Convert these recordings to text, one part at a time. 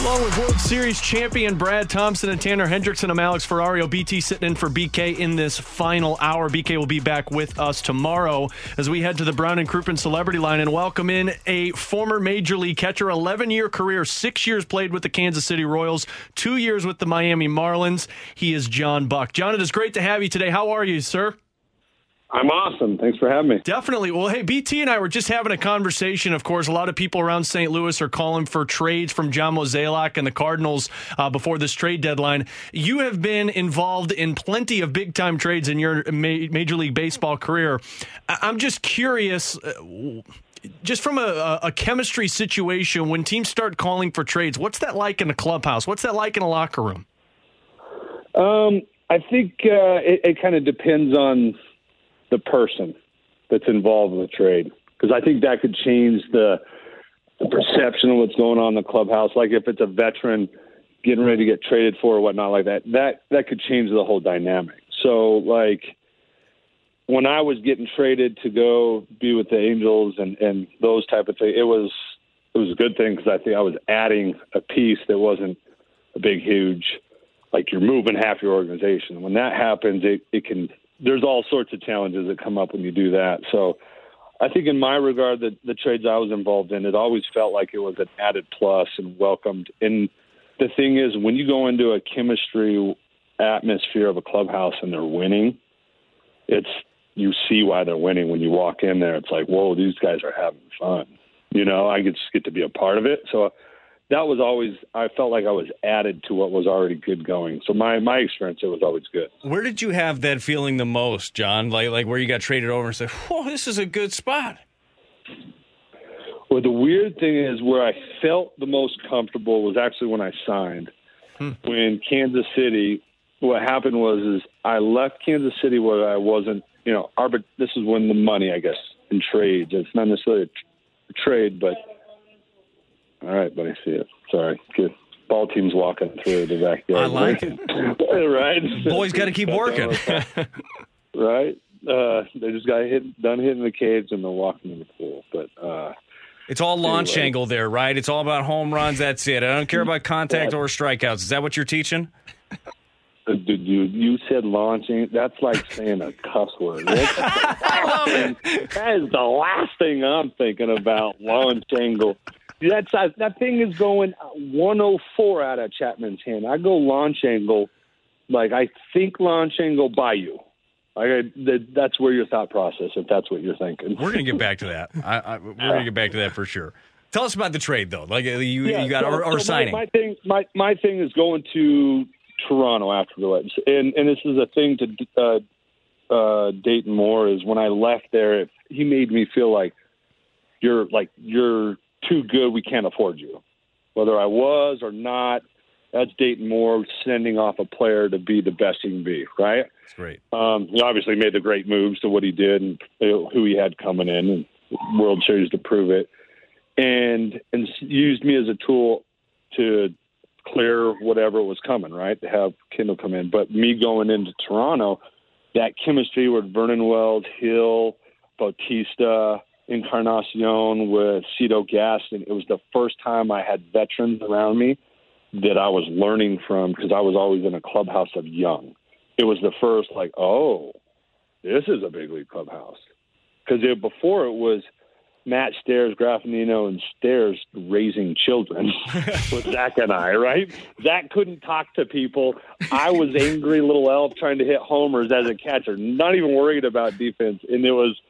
Along with World Series champion Brad Thompson and Tanner Hendrickson, I'm Alex Ferrario. BT sitting in for BK in this final hour. BK will be back with us tomorrow as we head to the Brown and Crouppen Celebrity Line and welcome in a former Major League catcher, 11 year career, six years played with the Kansas City Royals, two years with the Miami Marlins. He is John Buck. John, it is great to have you today. How are you, sir? I'm awesome. Thanks for having me. Definitely. Well, hey, BT and I were just having a conversation. Of course, a lot of people around St. Louis are calling for trades from John Mozeliak and the Cardinals uh, before this trade deadline. You have been involved in plenty of big time trades in your ma- Major League Baseball career. I- I'm just curious. Uh, just from a, a chemistry situation, when teams start calling for trades, what's that like in a clubhouse? What's that like in a locker room? Um, I think uh, it, it kind of depends on the person that's involved in the trade because I think that could change the, the perception of what's going on in the clubhouse. Like if it's a veteran getting ready to get traded for or whatnot like that, that that could change the whole dynamic. So like when I was getting traded to go be with the Angels and and those type of things, it was it was a good thing because I think I was adding a piece that wasn't a big huge like you're moving half your organization. When that happens, it it can there's all sorts of challenges that come up when you do that. So I think in my regard, the, the trades I was involved in, it always felt like it was an added plus and welcomed. And the thing is, when you go into a chemistry atmosphere of a clubhouse and they're winning, it's you see why they're winning when you walk in there. It's like, whoa, these guys are having fun. You know, I just get to be a part of it. So that was always I felt like I was added to what was already good going. So my my experience it was always good. Where did you have that feeling the most, John? Like like where you got traded over and said, "Whoa, this is a good spot." Well, the weird thing is where I felt the most comfortable was actually when I signed. Hmm. When Kansas City, what happened was is I left Kansas City where I wasn't, you know, arbit. This is when the money, I guess, in trades. It's not necessarily a, tr- a trade, but all right, buddy, see it. Sorry, good. Ball team's walking through the backyard. I like it. right? Boys got to keep working. right? Uh, they just got hit, done hitting the caves and they're walking in the pool. But uh, It's all launch Anyway. angle there, right? It's all about home runs. That's it. I don't care about contact or strikeouts. Is that what you're teaching? Uh, dude, you you said launching. That's like saying a cuss word. That's- that is the last thing I'm thinking about. Launch angle. That's uh, that thing is going 104 out of Chapman's hand. I go launch angle, like I think launch angle by you. Like I, that, that's where your thought process, if that's what you're thinking. We're gonna get back to that. I, I, we're gonna get back to that for sure. Tell us about the trade, though. Like uh, you, Yeah, you got so- or, or so signing. My, my thing, my my thing is going to Toronto afterwards, and and this is a thing to uh, uh, Dayton Moore is when I left there, it, he made me feel like you're like you're too good. We can't afford you, whether I was or not. That's Dayton Moore sending off a player to be the best he can be, right? That's great. Um, he obviously made the great moves to what he did and who he had coming in, and World Series to prove it, and and used me as a tool to clear whatever was coming, right? To have Kendall come in, but me going into Toronto, that chemistry with Vernon Wells, Hill, Bautista, Encarnacion with Cito Gaston, it was the first time I had veterans around me that I was learning from because I was always in a clubhouse of young it was the first like, oh, this is a big league clubhouse. because before it was Matt Stairs, Graffanino, and Stairs raising children with Zach and I, right? Zach couldn't talk to people. I was angry little elf trying to hit homers as a catcher, not even worried about defense. And it was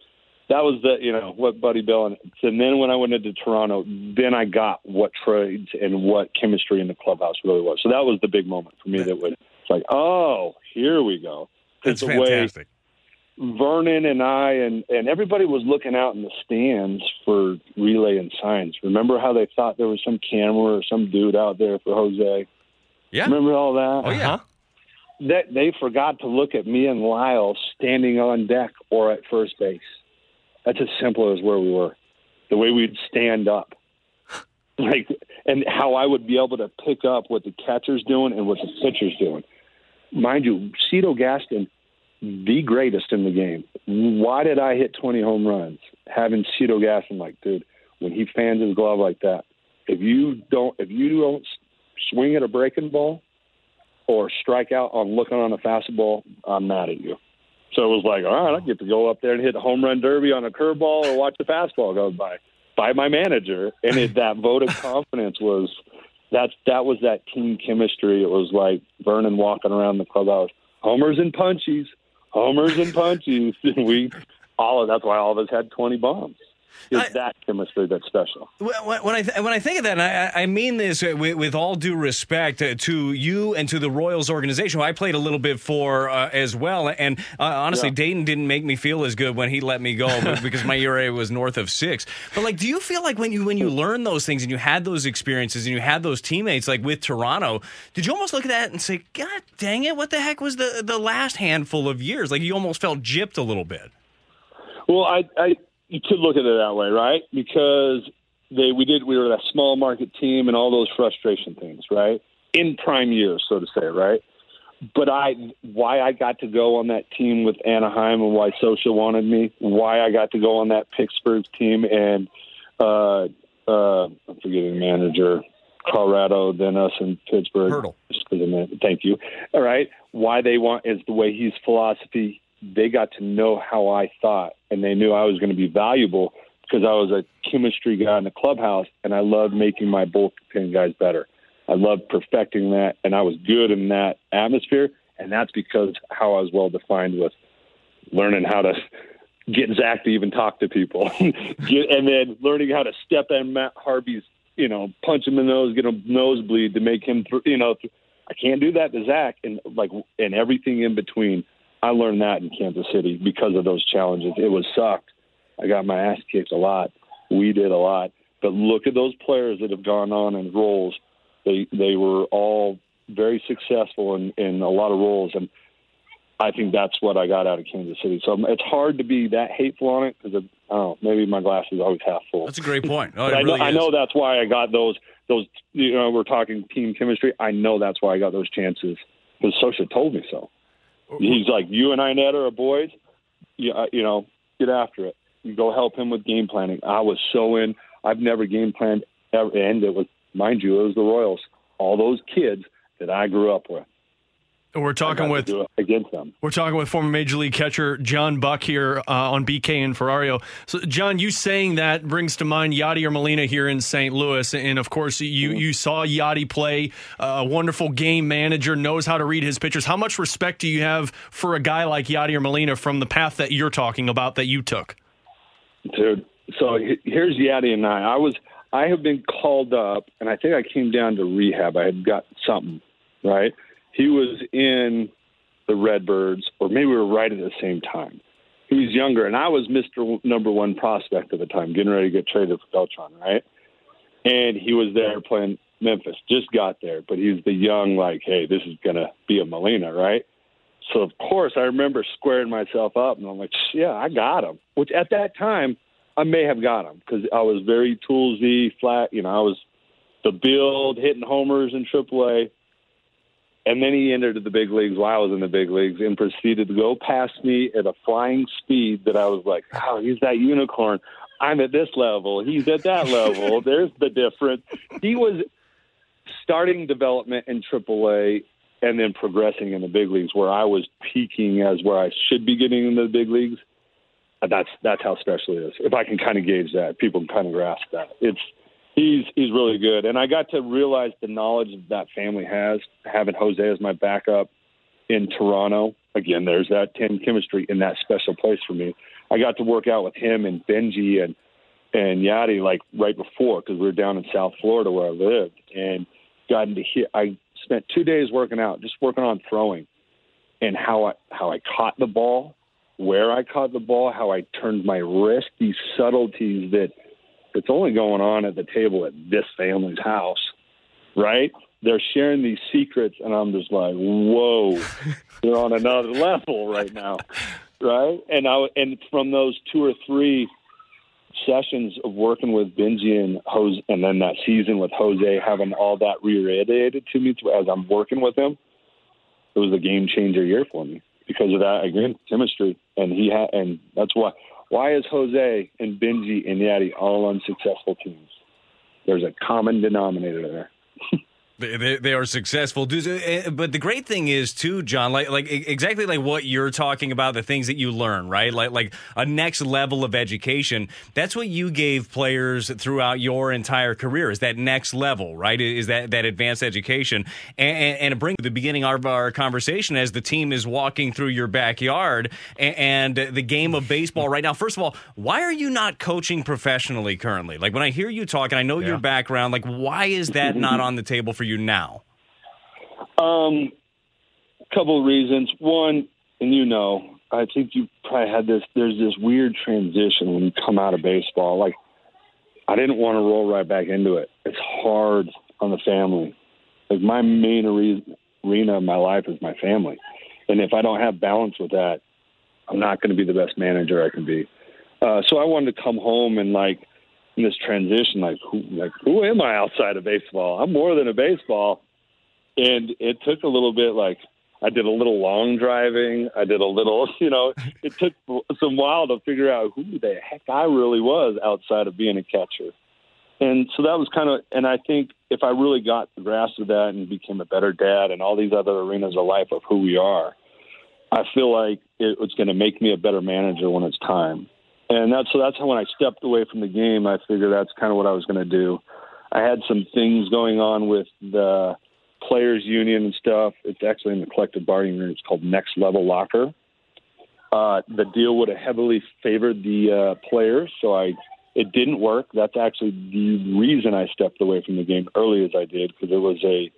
that was the you know what Buddy Bell and, and then when I went into Toronto, then I got what trades and what chemistry in the clubhouse really was. So that was the big moment for me. That was it's like, oh, here we go. That's fantastic. Way Vernon and I and and everybody was looking out in the stands for relay and signs. Remember how they thought there was some camera or some dude out there for Jose? Yeah. Remember all that? Oh yeah. Uh-huh. That they forgot to look at me and Lyle standing on deck or at first base. That's as simple as where we were. The way we'd stand up. Like and how I would be able to pick up what the catcher's doing and what the pitcher's doing. Mind you, Cito Gaston, the greatest in the game. Why did I hit 20 home runs? Having Cito Gaston, like, dude, when he fans his glove like that, if you don't, if you don't swing at a breaking ball or strike out on looking on a fastball, I'm mad at you. So it was like, all right, I get to go up there and hit a home run derby on a curveball or watch the fastball go by by my manager. And it, that vote of confidence was that's that was that team chemistry. It was like Vernon walking around the clubhouse, homers and punchies, homers and punchies. we all of that's why all of us had twenty bombs. It's I- that chemistry that's special. When when I th- when I think of that, and I, I mean this with, with all due respect uh, to you and to the Royals organization, who I played a little bit for uh, as well. And uh, honestly, Yeah. Dayton didn't make me feel as good when he let me go because my ERA was north of six. But like, do you feel like when you when you learned those things and you had those experiences and you had those teammates like with Toronto, did you almost look at that and say, "God dang it, what the heck was the the last handful of years?" Like you almost felt gypped a little bit. Well, I, I you could look at it that way, right? Because they we did we were that small market team and all those frustration things, right? In prime years, so to say, right? But I why I got to go on that team with Anaheim and why Scioscia wanted me, why I got to go on that Pittsburgh team and uh uh I'm forgetting manager, Colorado, then us in Pittsburgh. Hurdle. Just 'cause of that. Thank you. All right. Why they want is the way his philosophy. They got to know how I thought, and they knew I was going to be valuable because I was a chemistry guy in the clubhouse, and I loved making my bullpen guys better. I loved perfecting that, and I was good in that atmosphere, and that's because how I was well defined with learning how to get Zach to even talk to people, get, and then learning how to step in Matt Harvey's, you know, punch him in the nose, get a nosebleed to make him, th- you know, th- I can't do that to Zach, and like, and everything in between. I learned that in Kansas City because of those challenges. It was sucked. I got my ass kicked a lot. We did a lot, but look at those players that have gone on in roles. They they were all very successful in, in a lot of roles, and I think that's what I got out of Kansas City. So um, it's hard to be that hateful on it because I don't know, maybe my glass is always half full. That's a great point. Oh, it I know, I know that's why I got those. Those, you know, we're talking team chemistry. I know that's why I got those chances because Scioscia told me so. He's like, you and Iannetta are boys. You, uh, you know, get after it. You go help him with game planning. I was so in. I've never game planned ever, and it was, mind you, it was the Royals. All those kids that I grew up with. We're talking with against them. We're talking with former Major League catcher John Buck here uh, on BK and Ferrario. So, John, you saying that brings to mind Yadier Molina here in St. Louis, and of course, you you saw Yadi play. Uh, a wonderful game manager, knows how to read his pitchers. How much respect do you have for a guy like Yadier Molina from the path that you're talking about that you took? Dude, so here's Yadi and I. I was I have been called up, and I think I came down to rehab. I had got something, right? He was in the Redbirds, or maybe we were right at the same time. He was younger, and I was Mister Number One prospect at the time, getting ready to get traded for Beltran, right? And he was there playing Memphis. Just got there, but he's the young, like, hey, this is gonna be a Molina, right? So of course I remember squaring myself up, and I'm like, yeah, I got him. Which at that time I may have got him because I was very toolsy, flat. You know, I was the build, hitting homers in AAA. And then he entered the big leagues while I was in the big leagues and proceeded to go past me at a flying speed that I was like, oh, he's that unicorn. I'm at this level. He's at that level. There's the difference. He was starting development in AAA and then progressing in the big leagues where I was peaking as where I should be getting into the big leagues. that's that's how special it is. If I can kind of gauge that, people can kind of grasp that. It's he's he's really good, and I got to realize the knowledge that family has having Jose as my backup in Toronto. Again, there's that team chemistry in that special place for me. I got to work out with him and Benji and and Yadi like right before because we were down in South Florida where I lived and gotten to hear. I spent two days working out, just working on throwing and how I how I caught the ball, where I caught the ball, how I turned my wrist, these subtleties that it's only going on at the table at this family's house, right? They're sharing these secrets, and I'm just like, whoa, they're on another level right now, right? And I and from those two or three sessions of working with Benji and Jose, and then that season with Jose, having all that reiterated to me as I'm working with him, it was a game changer year for me because of that again chemistry, and he had, and that's why why is Jose and Benji and Yadi all on successful teams? There's a common denominator there. They, they are successful, eh, but the great thing is too, John. Like like exactly like what you're talking about, the things that you learn, right? Like like a next level of education. That's what you gave players throughout your entire career. Is that next level, right? Is that that advanced education? And, and, bring the beginning of our conversation as the team is walking through your backyard and, and the game of baseball right now. First of all, why are you not coaching professionally currently? Like when I hear you talk, and I know yeah. your background, like why is that not on the table for you? You now? Um, couple of reasons. One, and you know, I think you probably had this. There's this weird transition when you come out of baseball. Like, I didn't want to roll right back into it. It's hard on the family. Like my main arena of my life is my family, and if I don't have balance with that, I'm not going to be the best manager I can be. Uh, so I wanted to come home and like this transition, like who, like who am I outside of baseball? I'm more than a baseball, and it took a little bit. Like I did a little long driving. I did a little, you know, it took some while to figure out who the heck I really was outside of being a catcher. And so that was kind of, and I think if I really got the grasp of that and became a better dad and all these other arenas of life of who we are, I feel like it was going to make me a better manager when it's time and that's so that's how when I stepped away from the game, I figured that's kind of what I was going to do. I had some things going on with the players union and stuff. It's actually in the collective bargaining agreement. It's called Next Level Locker. Uh, the deal would have heavily favored the uh, players, so I it didn't work. That's actually the reason I stepped away from the game early as I did because it was a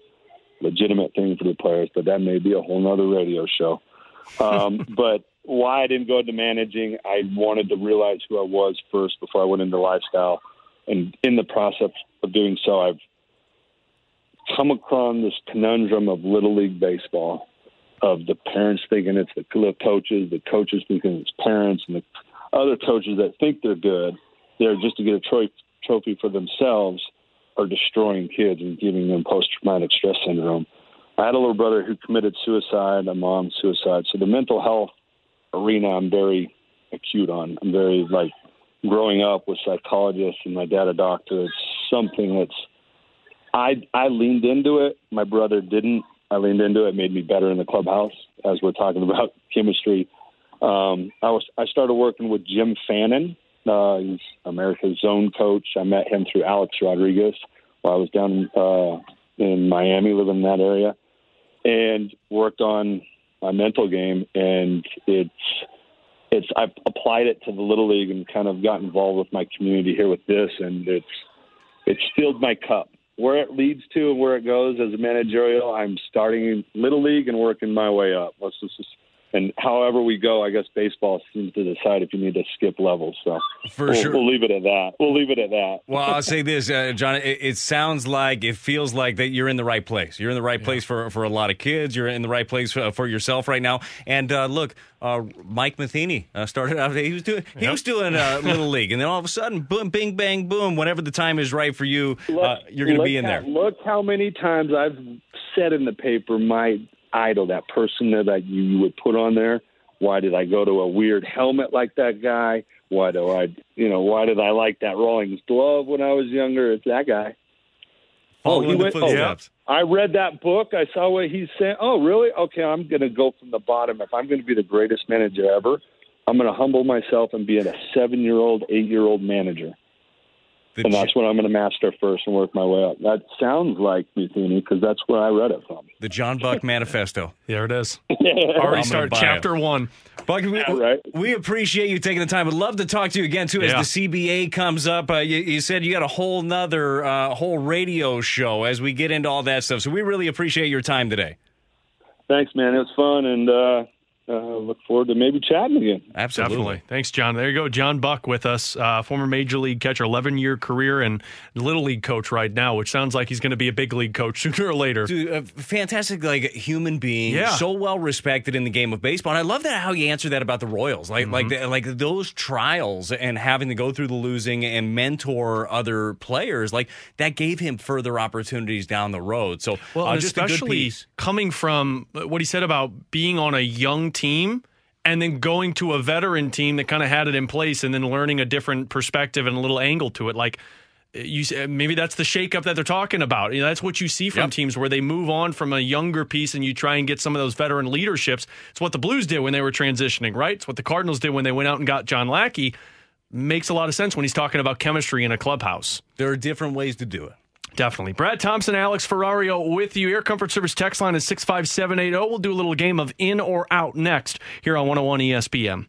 legitimate thing for the players. But that may be a whole other radio show. Um, but why I didn't go into managing, I wanted to realize who I was first before I went into lifestyle. And in the process of doing so, I've come across this conundrum of Little League Baseball, of the parents thinking it's the coaches, the coaches thinking it's parents, and the other coaches that think they're good, they're just to get a tro- trophy for themselves, are destroying kids and giving them post traumatic stress syndrome. I had a little brother who committed suicide, a mom suicide. So the mental health arena I'm very acute on. I'm very like growing up with psychologists and my dad a doctor. It's something that's I I leaned into it. My brother didn't. I leaned into it. made me better in the clubhouse as we're talking about chemistry. Um, I was I started working with Jim Fannin. Uh, he's America's zone coach. I met him through Alex Rodriguez while I was down uh, in Miami, living in that area, and worked on my mental game, and it's it's I've applied it to the little league and kind of got involved with my community here with this, and it's it's filled my cup. Where it leads to and where it goes as a managerial, I'm starting in little league and working my way up. Let's just and however we go, I guess baseball seems to decide if you need to skip levels. So for we'll, sure, we'll leave it at that. We'll leave it at that. well, I'll say this, uh, John. It, it, sounds like it feels like that you're in the right place. You're in the right yeah. place for for a lot of kids. You're in the right place for, for yourself right now. And uh, look, uh, Mike Matheny uh, started out. He was doing he yep. was doing a little league, and then all of a sudden, boom, bing, bang, boom. Whenever the time is right for you, look, uh, you're going to be in how, there. Look how many times I've said in the paper, my idol, that person that you you would put on there why did I go to a weird helmet like that guy? Why do I, you know, why did I like that Rawlings glove when I was younger? It's that guy. oh, he went. Oh, I read that book. I saw what he's saying. Oh, really? Okay, I'm going to go from the bottom. If I'm going to be the greatest manager ever, I'm going to humble myself and be a seven year old, eight year old manager. The and that's what I'm going to master first and work my way up. That sounds like Matheny because that's where I read it from. the John Buck Manifesto. There it is. Already start buy chapter one. Buck, we, Yeah, right. we appreciate you taking the time. Would love to talk to you again too Yeah. as the CBA comes up. Uh, you, you said you got a whole nother uh, whole radio show as we get into all that stuff. So we really appreciate your time today. Thanks, man. It was fun, and uh, uh, look forward to maybe chatting again. Absolutely. Definitely. Thanks, John. There you go. John Buck with us, uh, former major league catcher, 11 year career, and little league coach right now, which sounds like he's going to be a big league coach sooner or later. Dude, a fantastic like human being, Yeah. so well respected in the game of baseball. And I love that how you answered that about the Royals, like like Mm-hmm. the, like those trials and having to go through the losing and mentor other players, like that gave him further opportunities down the road. So, Well, uh, and just a good especially piece. coming from what he said about being on a young team and then going to a veteran team that kind of had it in place and then learning a different perspective and a little angle to it. Like, you maybe that's the shakeup that they're talking about. You know, that's what you see from Yep. teams where they move on from a younger piece and you try and get some of those veteran leaderships. It's what the Blues did when they were transitioning, right? It's what the Cardinals did when they went out and got John Lackey. Makes a lot of sense when he's talking about chemistry in a clubhouse. There are different ways to do it. Definitely. Brad Thompson, Alex Ferrario with you. Air Comfort Service text line is 65780. We'll do a little game of in or out next here on 101 ESPN.